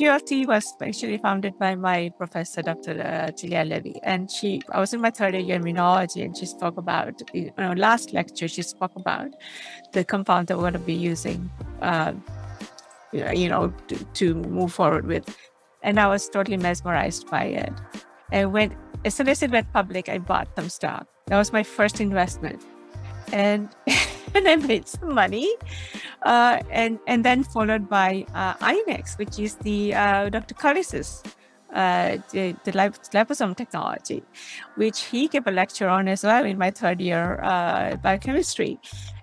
QLT was actually founded by my professor, Dr. Uh, Julia Levy. And she, I was in my third year immunology, and she spoke about, you know, last lecture, she spoke about the compound that we're going to be using, uh, you know, to, to move forward with. And I was totally mesmerized by it. And when, as soon as it went public, I bought some stock. That was my first investment. And and I made some money. Uh, and and then followed by uh, Inex, which is the uh, Dr. Cullis's uh, the, the liposome technology, which he gave a lecture on as well in my third year uh, biochemistry.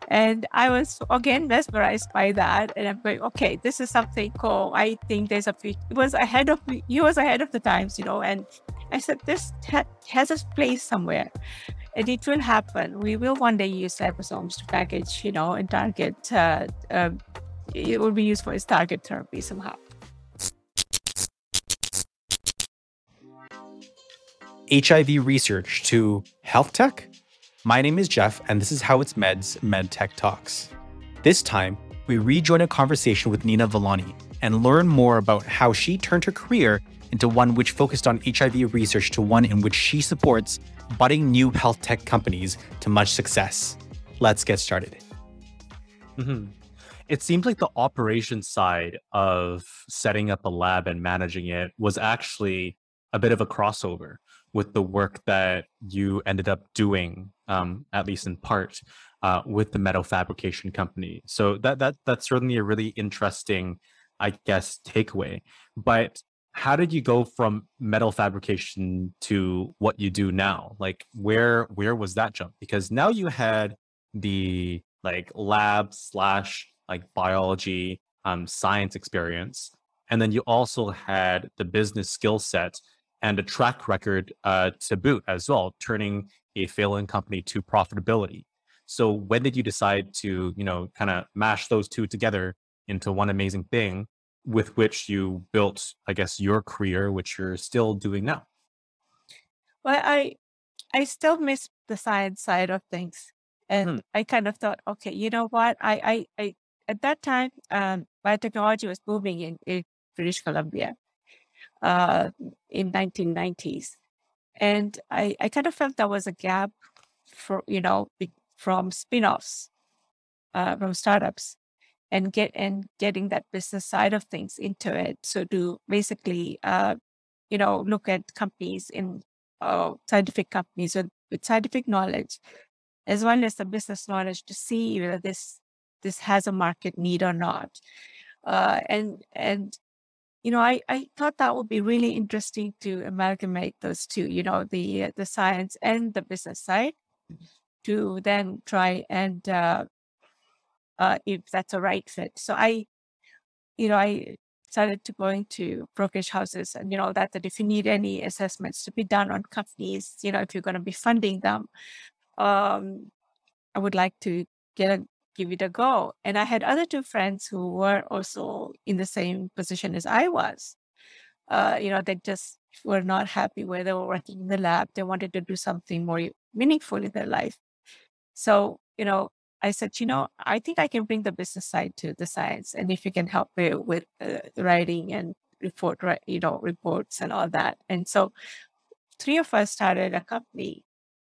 And I was again mesmerized by that. And I'm going, okay, this is something cool. I think there's a future. It was ahead of. He was ahead of the times, you know. And I said, this ha- has a place somewhere and it will happen. We will one day use liposomes to package, you know, and target. Uh, uh, it will be used for its target therapy somehow. HIV research to health tech. My name is Jeff, and this is How It's Med's MedTech Talks. This time, we rejoin a conversation with Nina Villani and learn more about how she turned her career into one which focused on HIV research to one in which she supports budding new health tech companies to much success. Let's get started. Mm-hmm. It seems like the operation side of setting up a lab and managing it was actually a bit of a crossover with the work that you ended up doing, um, at least in part, uh, with the metal fabrication company. So that that that's certainly a really interesting, I guess, takeaway. But how did you go from metal fabrication to what you do now? Like where where was that jump? Because now you had the like lab slash like biology um, science experience and then you also had the business skill set and a track record uh, to boot as well turning a failing company to profitability. So when did you decide to you know kind of mash those two together into one amazing thing with which you built, I guess, your career, which you're still doing now? Well, I I still miss the science side of things, and hmm. I kind of thought, okay, you know what? I I, I at that time, um, biotechnology was booming in, in British Columbia uh, in 1990s, and I I kind of felt there was a gap for you know from spin-offs uh, from startups and get and getting that business side of things into it. So to basically, uh, you know, look at companies in uh, scientific companies with, with scientific knowledge, as well as the business knowledge to see whether this this has a market need or not. Uh, and and you know, I, I thought that would be really interesting to amalgamate those two, you know, the the science and the business side, to then try and uh, uh, if that's a right fit. So I, you know, I started to go into brokerage houses and, you know, that, that if you need any assessments to be done on companies, you know, if you're going to be funding them, um, I would like to get a, give it a go. And I had other two friends who were also in the same position as I was. Uh, you know, they just were not happy where they were working in the lab. They wanted to do something more meaningful in their life. So, you know, I said, you know, I think I can bring the business side to the science, and if you can help me with uh, writing and report, right, you know, reports and all that. And so, three of us started a company,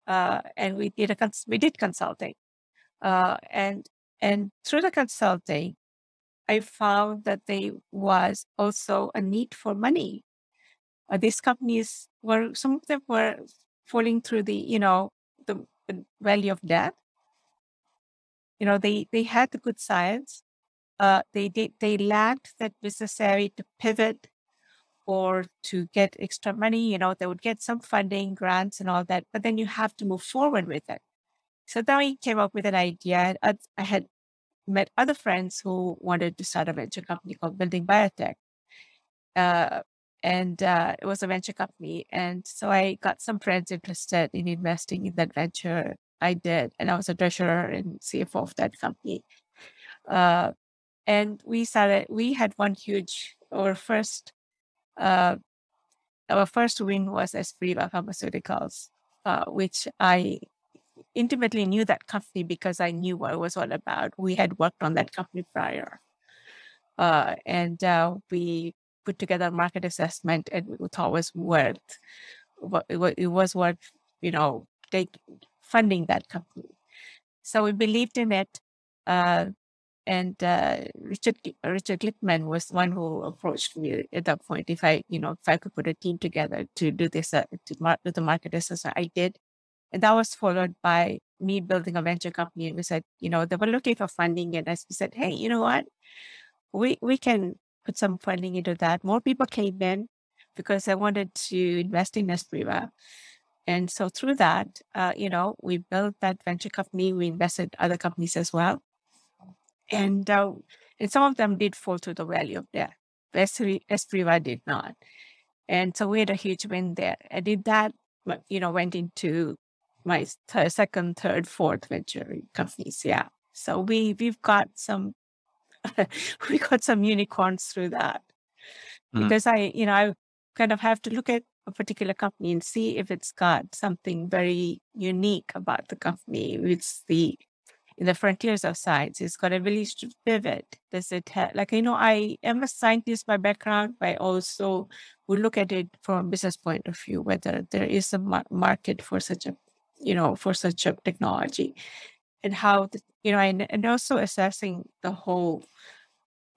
uh, and we did a cons- we did consulting, uh, and and through the consulting, I found that there was also a need for money. Uh, these companies were some of them were falling through the you know the, valley of death you know, they they had the good science. Uh, they did they lacked that necessary to pivot or to get extra money. You know, they would get some funding, grants, and all that, but then you have to move forward with it. So then we came up with an idea. I, had met other friends who wanted to start a venture company called Building Biotech. Uh, and uh, it was a venture company. And so I got some friends interested in investing in that venture. I did, and I was a treasurer and CFO of that company. Uh, and we started. We had one huge. Our first, uh, our first win was Aspreva Pharmaceuticals, uh, which I intimately knew that company because I knew what it was all about. We had worked on that company prior, uh, and uh, we put together a market assessment and we thought was worth it was worth you know take funding that company. So we believed in it. Uh, and uh, Richard Richard Glickman was one who approached me at that point. If I, you know, if I could put a team together to do this, uh, to mar- do the market assessment, I did, and that was followed by me building a venture company. We said, you know, they were looking for funding, and I said, hey, you know what, we we can put some funding into that. More people came in because I wanted to invest in Aspreva. And so through that, uh, you know, we built that venture company. We invested other companies as well, and uh, and some of them did fall to the valley of death. Aspreva did not, and so we had a huge win there. I did that, you know, went into my th- second, third, fourth venture companies. Yeah, so we we've got some we got some unicorns through that mm. because I, you know, I kind of have to look at a particular company and see if it's got something very unique about the company. It's the in the frontiers of science. It's got ability to pivot. Does it have like you know, I am a scientist by background, but I also would look at it from a business point of view, whether there is a mar- market for such a you know for such a technology and how the, you know and, and also assessing the whole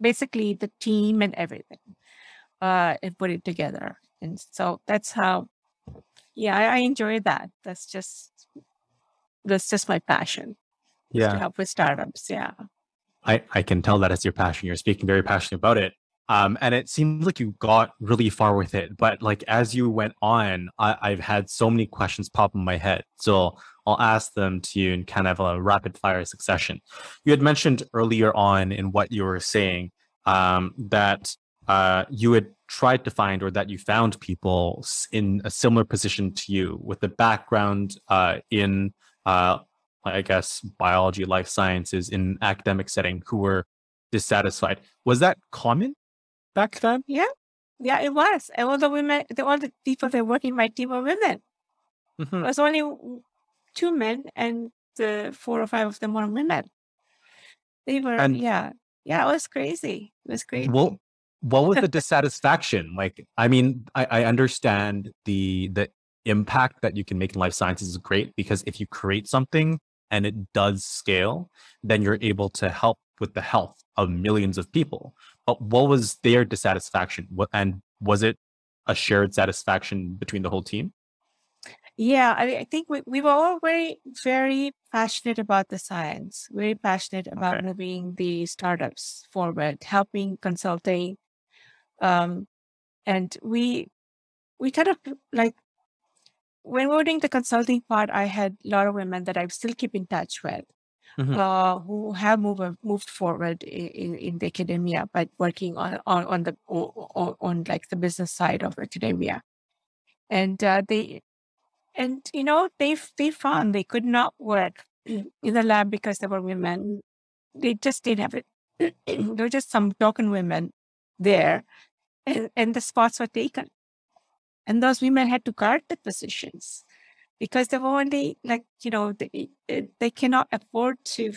basically the team and everything uh and put it together and so that's how yeah I, I enjoy that. That's just that's just my passion yeah to help with startups yeah. I i can tell that it's your passion. You're speaking very passionately about it. Um, and it seems like you got really far with it but like as you went on I, i've had so many questions pop in my head. So i'll ask them to you in kind of a rapid fire succession. You had mentioned earlier on in what you were saying um, that uh, you had tried to find or that you found people in a similar position to you with a background uh, in, uh, I guess, biology, life sciences, in academic setting who were dissatisfied. Was that common back then? Yeah, yeah, it was. And all the women, the, all the people that work in my team were women. Mm-hmm. It was only two men, and the four or five of them were women. They were, and, yeah, yeah, it was crazy. It was crazy. Well, what was the dissatisfaction? Like i mean I, I, understand the the impact that you can make in life sciences is great because if you create something and it does scale then you're able to help with the health of millions of people. But what was their dissatisfaction? What, and was it a shared satisfaction between the whole team? Yeah i, I think we, we were all very very passionate about the science very passionate about okay. moving the startups forward helping consulting um, and we we kind of like when we were doing the consulting part, I had a lot of women that I still keep in touch with, mm-hmm. uh, who have moved moved forward in, in the academia, but working on on, on the on, on, like the business side of academia, and uh, they and you know they they found they could not work in the lab because they were women. They just didn't have it. there were just some token women there and, and the spots were taken. And those women had to guard the positions because they were only like, you know, they, eh, they cannot afford to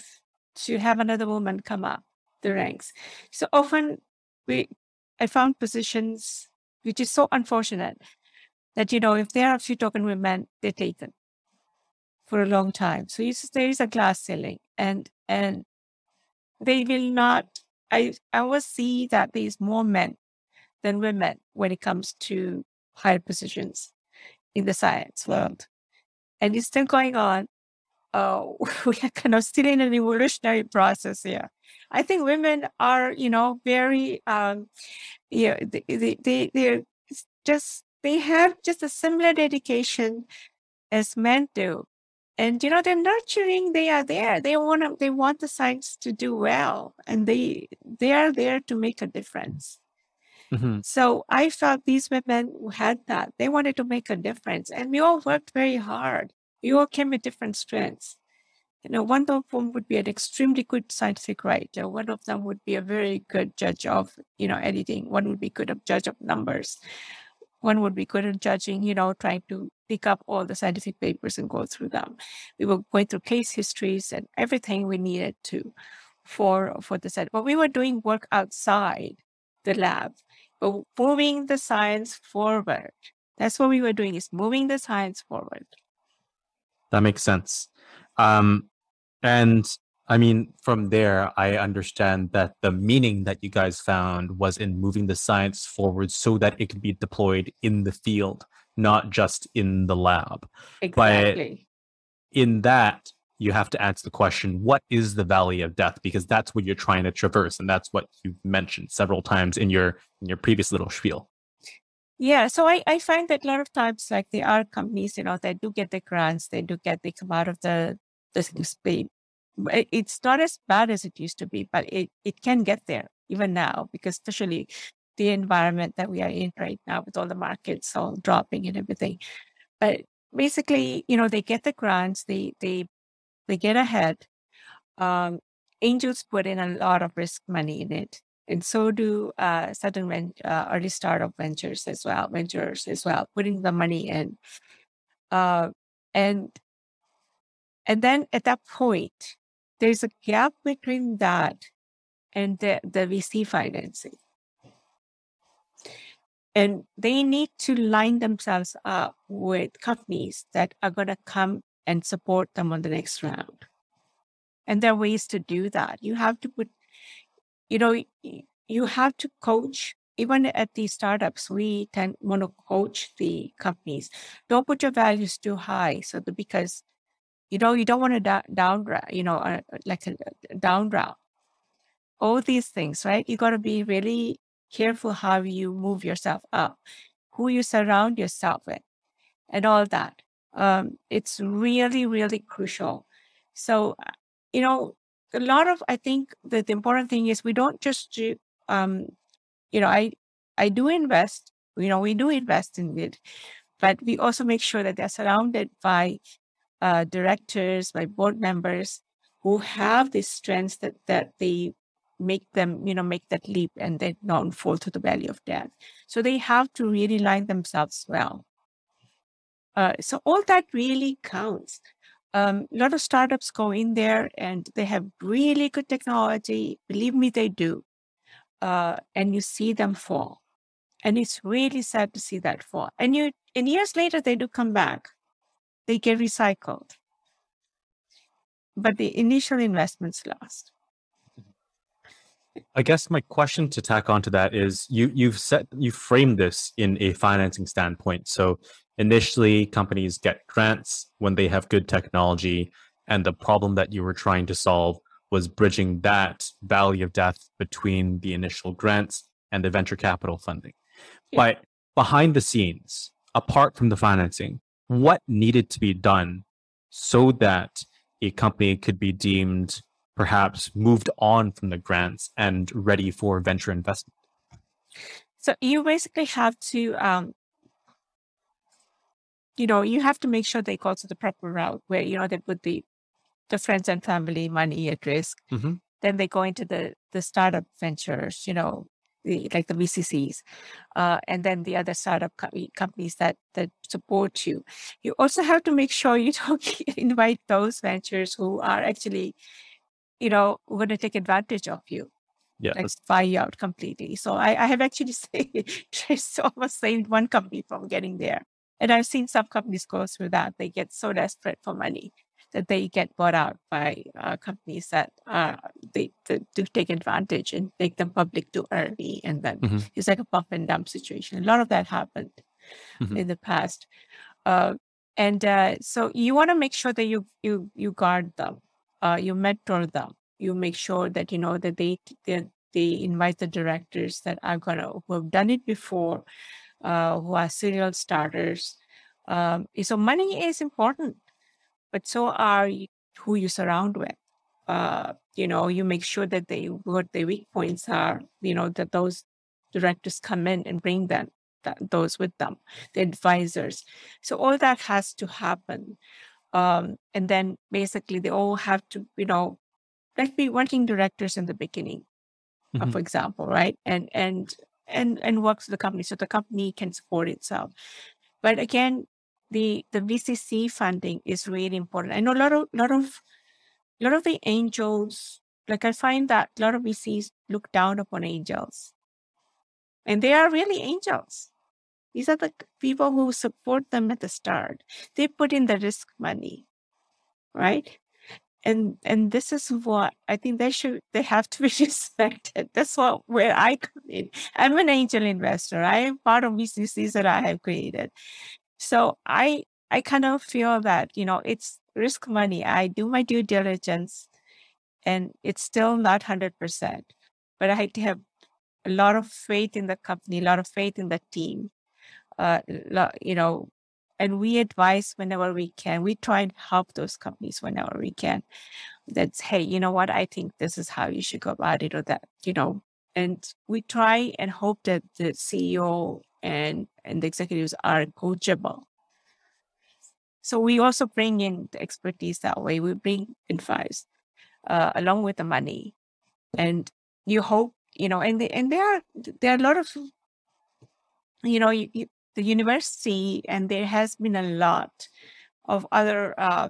to have another woman come up the ranks. So often we I found positions which is so unfortunate that you know if there are a few token women, they're taken for a long time. So there is a glass ceiling, and and they will not. I I always see that there's more men than women when it comes to higher positions in the science world. And it's still going on. Uh, we are kind of still in an evolutionary process here. I think women are, you know, very, um, yeah, they, they, they, they're just, they have just a similar dedication as men do. And, you know, they're nurturing, they are there. They want they want the science to do well and they, they are there to make a difference. Mm-hmm. So I felt these women had that, they wanted to make a difference. And we all worked very hard. We all came with different strengths. You know, one of them would be an extremely good scientific writer. One of them would be a very good judge of, you know, editing. One would be good at judge of numbers. One would be good at judging, you know, trying to pick up all the scientific papers and go through them. We were going through case histories and everything we needed to for for the set. But we were doing work outside the lab but moving the science forward. That's what we were doing is moving the science forward. That makes sense. Um, and I mean, from there, I understand that the meaning that you guys found was in moving the science forward so that it could be deployed in the field, not just in the lab. Exactly. But in that, you have to answer the question what is the valley of death? Because that's what you're trying to traverse and that's what you've mentioned several times in your in your previous little spiel. Yeah so i i find that a lot of times like there are companies you know they do get the grants they do get they come out of the the space it's not as bad as it used to be but it it can get there even now because especially the environment that we are in right now with all the markets all dropping and everything. But basically you know they get the grants they they they get ahead. Um, angels put in a lot of risk money in it, and so do uh, certain uh, early startup ventures as well, ventures as well, putting the money in. Uh, and and then at that point, there's a gap between that and the, the VC financing. And they need to line themselves up with companies that are going to come and support them on the next round. And there are ways to do that. You have to put, you know, you have to coach. Even at these startups, we tend want to coach the companies. Don't put your values too high, so that because you know you don't want to da- down, you know, uh, like a, a down round. All these things, right? You got to be really careful how you move yourself up, who you surround yourself with, and all that. Um, it's really, really crucial. So, uh, you know, a lot of I think that the important thing is we don't just do, um, you know, I I do invest. You know, we do invest in it, but we also make sure that they're surrounded by uh, directors, by board members who have the strengths that that they make them, you know, make that leap and then not fall to the valley of death. So they have to really line themselves well. Uh, so all that really counts. Um, a lot of startups go in there and they have really good technology. Believe me, they do. Uh, and you see them fall. And it's really sad to see that fall. And you and years later they do come back. They get recycled. But the initial investment's lost. I guess my question to tack onto that is you you've set you framed this in a financing standpoint. So initially companies get grants when they have good technology and the problem that you were trying to solve was bridging that valley of death between the initial grants and the venture capital funding. Yeah. But behind the scenes, apart from the financing, what needed to be done so that a company could be deemed perhaps moved on from the grants and ready for venture investment? So you basically have to um, you know, you have to make sure they go to the proper route where, you know, they put the the friends and family money at risk. Mm-hmm. Then they go into the the startup ventures, you know, the, like the VCCs, uh, and then the other startup co- companies that that support you. You also have to make sure you don't invite those ventures who are actually, you know, going to take advantage of you. Yeah, like fire you out completely. So I, I have actually saved, almost saved one company from getting there. And I've seen some companies go through that. They get so desperate for money that they get bought out by uh, companies that uh, they, they, do take advantage and make them public too early. And then mm-hmm. it's like a pump and dump situation. A lot of that happened mm-hmm. in the past. Uh, and uh, so you want to make sure that you you you guard them, uh, you mentor them, you make sure that you know that they they, they invite the directors that are gonna who have done it before, uh, who are serial starters. Um, so money is important, but so are who you surround with. Uh, you know, you make sure that they what the weak points are. You know that those directors come in and bring them that, those with them, the advisors. So all that has to happen, um, and then basically they all have to, you know, like be working directors in the beginning, uh, mm-hmm. uh, for example, right? And and and and works for the company so the company can support itself but again the the vcc funding is really important i know a lot of lot of a lot of the angels like i find that a lot of vcs look down upon angels And they are really angels. These are the people who support them at the start. They put in the risk money, right? And and this is what I think they should they have to be respected. That's what where I come in. I'm an angel investor. I am part of VCCs that I have created. So I I kind of feel that, you know, it's risk money. I do my due diligence and it's still not 100%, but I have a lot of faith in the company, a lot of faith in the team. Uh, you know, and we advise whenever we can. We try and help those companies whenever we can. That's hey, you know what? I think this is how you should go about it, or that you know. And we try and hope that the CEO and and the executives are coachable so we also bring in the expertise that way. We bring advice uh, along with the money, and you hope you know. And the, and there are there are a lot of you know you, you, the university, and there has been a lot of other uh,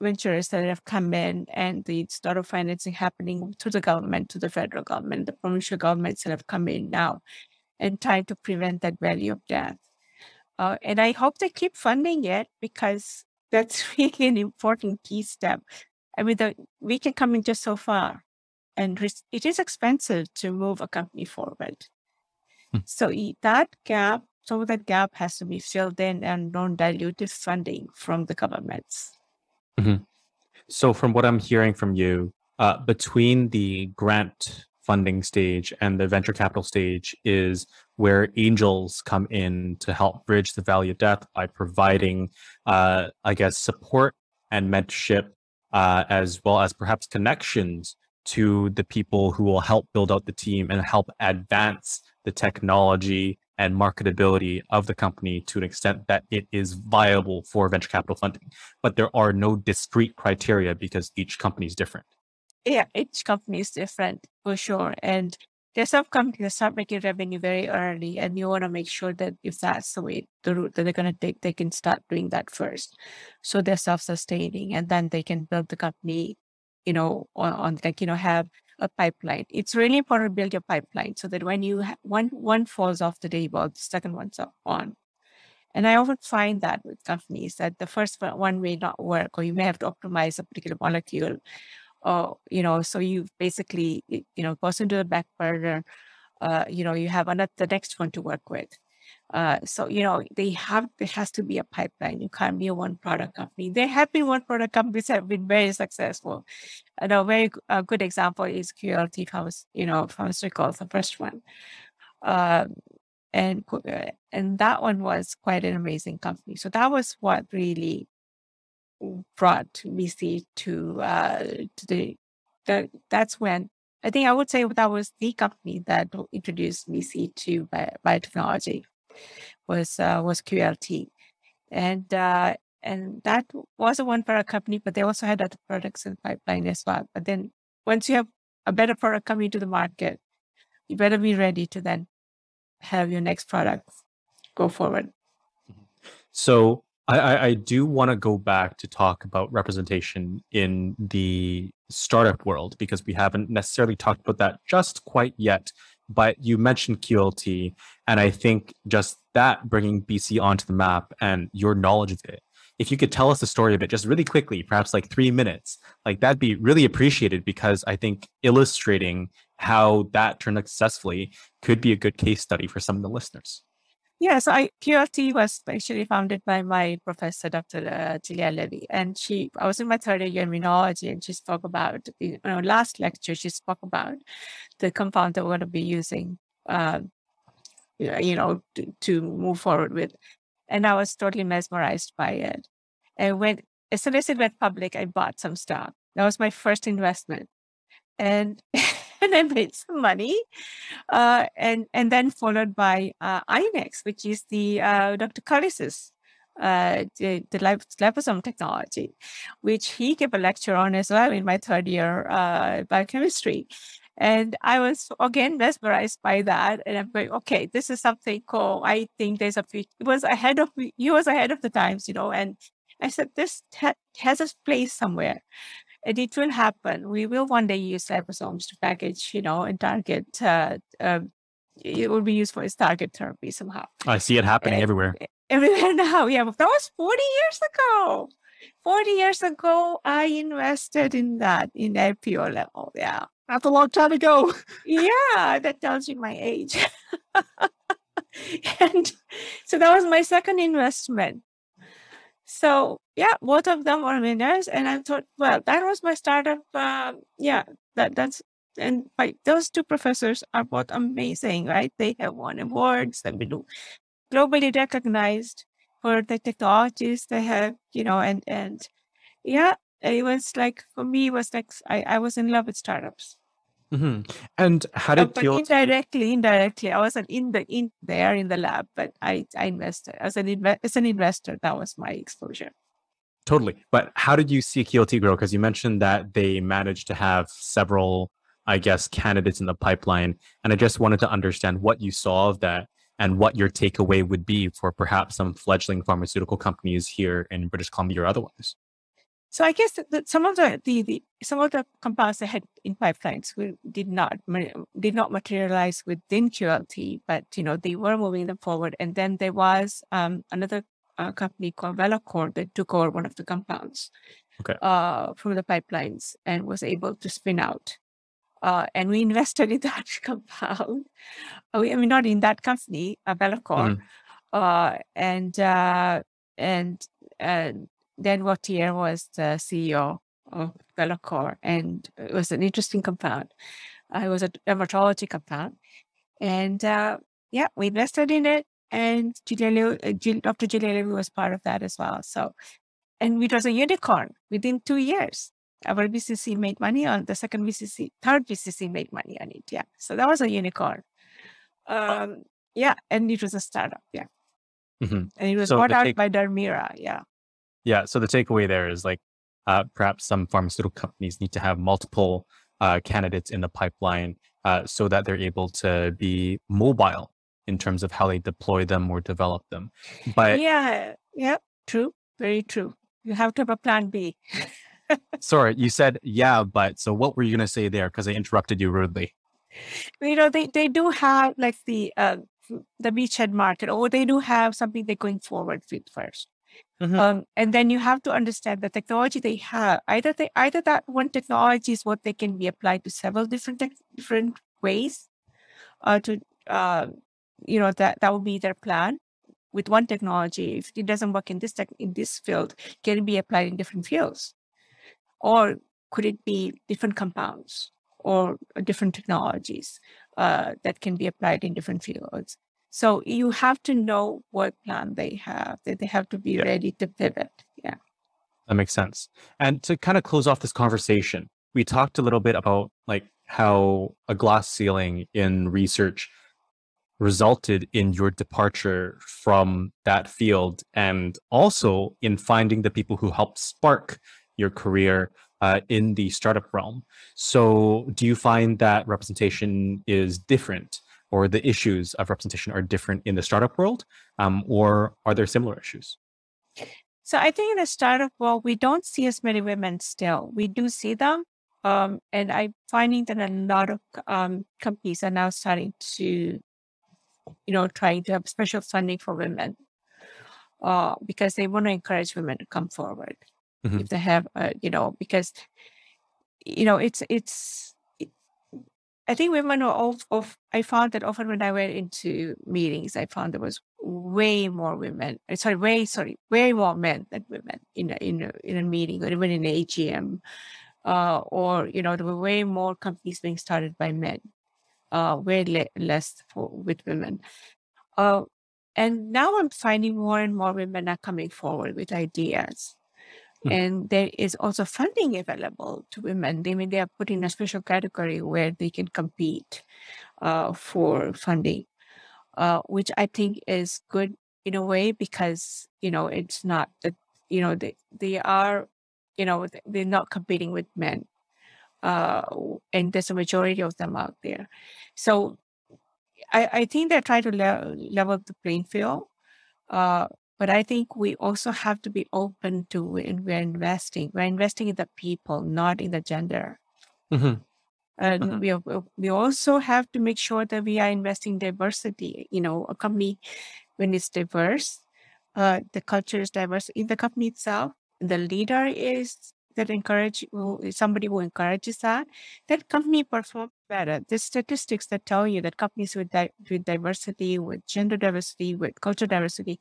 ventures that have come in, and the sort of financing happening to the government, to the federal government, the provincial governments that have come in now, and trying to prevent that valley of death. Uh, and I hope they keep funding it because that's really an important key step. I mean, the, we can come in just so far, and it is expensive to move a company forward. Hmm. So that gap, of that gap has to be filled in and non-dilutive funding from the governments. Mm-hmm. So, from what I'm hearing from you, uh, between the grant funding stage and the venture capital stage is where angels come in to help bridge the valley of death by providing, uh, I guess, support and mentorship, uh, as well as perhaps connections to the people who will help build out the team and help advance the technology and marketability of the company to an extent that it is viable for venture capital funding. But there are no discrete criteria because each company is different. Yeah, each company is different for sure. And there's some companies that start making revenue very early, and you want to make sure that if that's the way the route that they're going to take, they can start doing that first, so they're self-sustaining, and then they can build the company, you know, on, on like you know have a pipeline. It's really important to build your pipeline so that when you ha- one one falls off the table, the second one's on. And I often find that with companies that the first one may not work, or you may have to optimize a particular molecule, or you know, so you basically, you know, goes into the back burner. Uh, you know, you have another the next one to work with. Uh, so you know, they have there has to be a pipeline. You can't be a one product company. There have been one product companies that have been very successful. And a very a good example is QLT Pharma, you know, Pharmaceuticals, the first one. Um, and uh, and that one was quite an amazing company. So that was what really brought VC to uh, to the that that's when I think I would say that was the company that introduced VC to bi- biotechnology was uh, was QLT, and uh, and that was a one product company, but they also had other products in the pipeline as well. But then once you have a better product coming to the market, you better be ready to then have your next product go forward. So I, I, do want to go back to talk about representation in the startup world because we haven't necessarily talked about that just quite yet. But you mentioned QLT, and I think just that bringing BC onto the map and your knowledge of it. If you could tell us the story of it just really quickly, perhaps like three minutes, like that'd be really appreciated because I think illustrating how that turned out successfully could be a good case study for some of the listeners. Yes, I QLT was actually founded by my professor, Dr. Uh, Julia Levy, and she. I was in my third year in immunology, and she spoke about know last lecture. She spoke about the compound that we're going to be using, uh, you know, to, to move forward with, and I was totally mesmerized by it. And when as soon as it went public, I bought some stock. That was my first investment, and and I made some money. Uh, and and then followed by uh, INEX, which is the uh, Dr. Cullis's uh, the, the liposome technology, which he gave a lecture on as well in my third year uh, biochemistry. And I was again mesmerized by that. And I'm going, okay, this is something cool. I think there's a future. It was ahead of me. He was ahead of the times, you know. And I said, this ha- has a place somewhere and it will happen. We will one day use liposomes to package, you know, and target uh, uh, it will be used for its target therapy somehow. I see it happening Eh, everywhere. Everywhere now, yeah, but that was 40 years ago. 40 years ago, I invested in that in IPO level. Yeah. That's a long time ago. Yeah, that tells you my age. and so that was my second investment. So yeah, both of them were winners, and I thought, well, that was my startup. Um, yeah, that that's and like those two professors are both amazing, right? They have won awards. They've been globally recognized for the technologies they have, you know, and and yeah, it was like for me, it was like I, I was in love with startups. Hmm And how did but Kyoto? indirectly, indirectly, I wasn't in the in there in the lab, but I I invested as an inve- as an investor. That was my exposure. Totally. But how did you see QLT grow? Because you mentioned that they managed to have several, I guess, candidates in the pipeline. And I just wanted to understand what you saw of that and what your takeaway would be for perhaps some fledgling pharmaceutical companies here in British Columbia or otherwise. So I guess that, that some of the, the the some of the compounds they had in pipelines were, did not did not materialize within QLT, but you know they were moving them forward. And then there was um, another uh, company called Velocor that took over one of the compounds Okay. uh, from the pipelines and was able to spin out. Uh, and we invested in that compound. Uh, we, I mean, not in that company, uh, Velocor, Mhm. uh, and uh, and and Dan Wautier was the CEO of Velocor, and it was an interesting compound. Uh, it was a dermatology compound, and uh, yeah, we invested in it. And Julia, Liu- uh, Jill, Dr. Julia Levy was part of that as well. So, and it was a unicorn within two years. Our VCC made money on the second VCC, third VCC made money on it. Yeah, so that was a unicorn. Um, yeah, and it was a startup. Yeah, Mhm. and it was So bought out take- by Dermira. Yeah. Yeah. So the takeaway there is like uh, perhaps some pharmaceutical companies need to have multiple uh, candidates in the pipeline uh, so that they're able to be mobile in terms of how they deploy them or develop them. But yeah, yeah, true, very true. You have to have a plan B. sorry, you said yeah, but so what were you going to say there? Because I interrupted you rudely. You know, they they do have like the uh, the beachhead market, or they do have something they're going forward with 1st Mhm. Um, and then you have to understand the technology they have. Either they either that one technology is what they can be applied to several different different ways, uh, to uh, you know that that would be their plan with one technology. If it doesn't work in this tech in this field, can it be applied in different fields, or could it be different compounds or different technologies uh, that can be applied in different fields? So you have to know what plan they have. That they have to be Yeah. ready to pivot. Yeah. That makes sense. And to kind of close off this conversation, we talked a little bit about like how a glass ceiling in research resulted in your departure from that field and also in finding the people who helped spark your career uh, in the startup realm. So, do you find that representation is different or the issues of representation are different in the startup world? Um, or are there similar issues? So I think in the startup world, we don't see as many women still. We do see them. Um, and I'm finding that a lot of um, companies are now starting to, you know, trying to have special funding for women uh, because they want to encourage women to come forward. Mhm. If they have, uh, you know, because, you know, it's, it's, it, I think women are all of, I found that often when I went into meetings, I found there was way more women, uh, sorry, way, sorry, way more men than women in a, in a, in a meeting or even in an AGM. Uh, or, you know, there were way more companies being started by men, uh, way le- less for, with women. Uh, and now I'm finding more and more women are coming forward with ideas. Hmm. And there is also funding available to women. They mean they are put in a special category where they can compete uh, for funding, uh, which I think is good in a way because you know it's not that you know they they are you know they're not competing with men, uh, and there's a majority of them out there. So I, I think they're trying to le- level the playing field. Uh, but I think we also have to be open to when we're investing. We're investing in the people, not in the gender. Mhm. And Mhm. we, are- we also have to make sure that we are investing diversity. You know, a company, when it's diverse, uh, the culture is diverse in the company itself, the leader is that encourage somebody who encourages that, that company performs better. There's statistics that tell you that companies with, di- with diversity, with gender diversity, with culture diversity,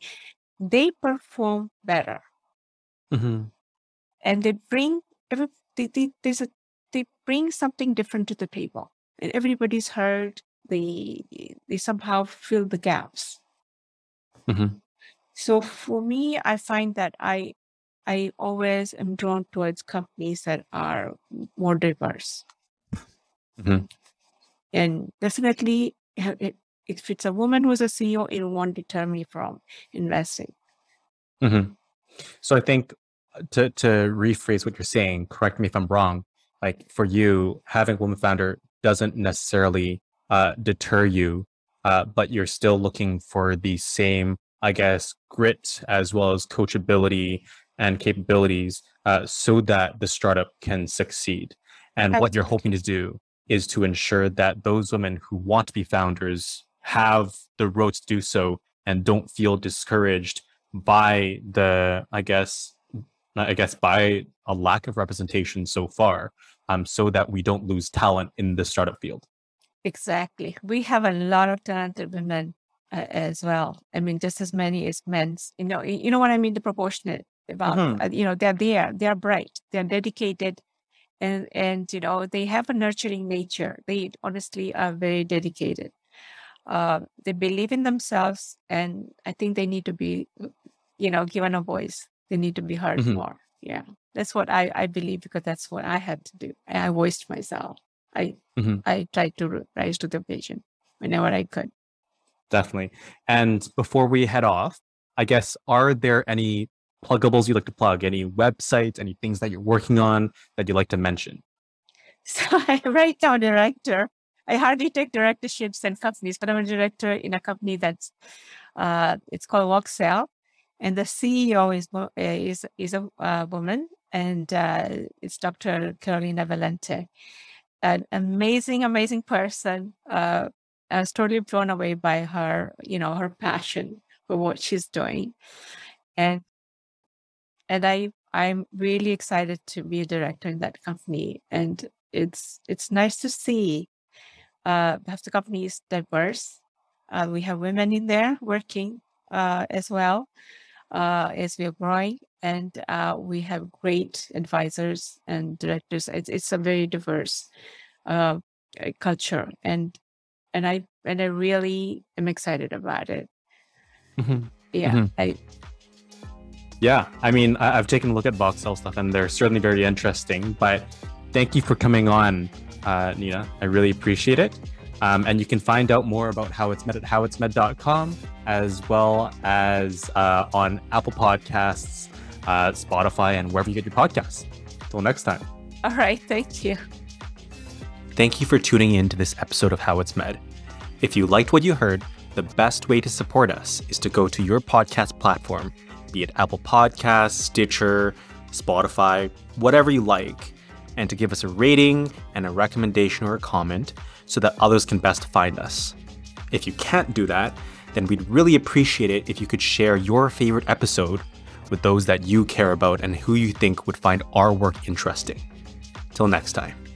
they perform better Mhm. and they bring every they, they, there's a they bring something different to the table and everybody's heard they they somehow fill the gaps Mhm. so for me i find that i i always am drawn towards companies that are more diverse Mhm. and definitely if it's a woman who's a ceo it won't deter me from investing Mhm. So I think uh, to to rephrase what you're saying, correct me if I'm wrong. Like for you, having a woman founder doesn't necessarily uh, deter you, uh, but you're still looking for the same, I guess, grit as well as coachability and capabilities, uh, so that the startup can succeed. And what you're hoping to do is to ensure that those women who want to be founders have the road to do so and don't feel discouraged by the i guess i guess by a lack of representation so far um so that we don't lose talent in the startup field Exactly. We have a lot of talented women uh, as well. I mean, just as many as men's. You know, you know what I mean. The proportionate about. Mhm. Uh, you know, they're there. They're bright. They're dedicated, and and you know they have a nurturing nature. They honestly are very dedicated. Uh, they believe in themselves, and I think they need to be, you know, given a voice. They need to be heard Mhm. more. Yeah, that's what I I believe because that's what I had to do. I, voiced myself. I Mhm. I tried to rise to the occasion whenever I could. definitely and before we head off i guess are there any pluggables you'd like to plug any websites any things that you're working on that you'd like to mention So I right now director. I hardly take directorships and companies, but I'm a director in a company that's uh, it's called Voxel, and the CEO is uh, is is a uh, woman, and uh, it's Dr. Carolina Valente, an amazing, amazing person. Uh, I was totally blown away by her, you know, her passion for what she's doing, and and I I'm really excited to be a director in that company, and it's it's nice to see uh have the company is diverse. Uh, we have women in there working uh, as well uh, as we are growing, and uh, we have great advisors and directors. It's it's a very diverse uh, culture, and and I and I really am excited about it. Yeah, Mhm. I Yeah, I mean, I- I've taken a look at Voxel stuff, and they're certainly very interesting. But thank you for coming on, uh, Nina. I really appreciate it. Um, and you can find out more about how it's med at howitsmed.com, as well as uh, on Apple Podcasts, uh, Spotify, and wherever you get your podcasts. Till next time. all right. Thank you. Thank you for tuning in to this episode of How It's Med. If you liked what you heard, the best way to support us is to go to your podcast platform, be it Apple Podcasts, Stitcher, Spotify, whatever you like, and to give us a rating and a recommendation or a comment so that others can best find us. If you can't do that, then we'd really appreciate it if you could share your favorite episode with those that you care about and who you think would find our work interesting. Till next time.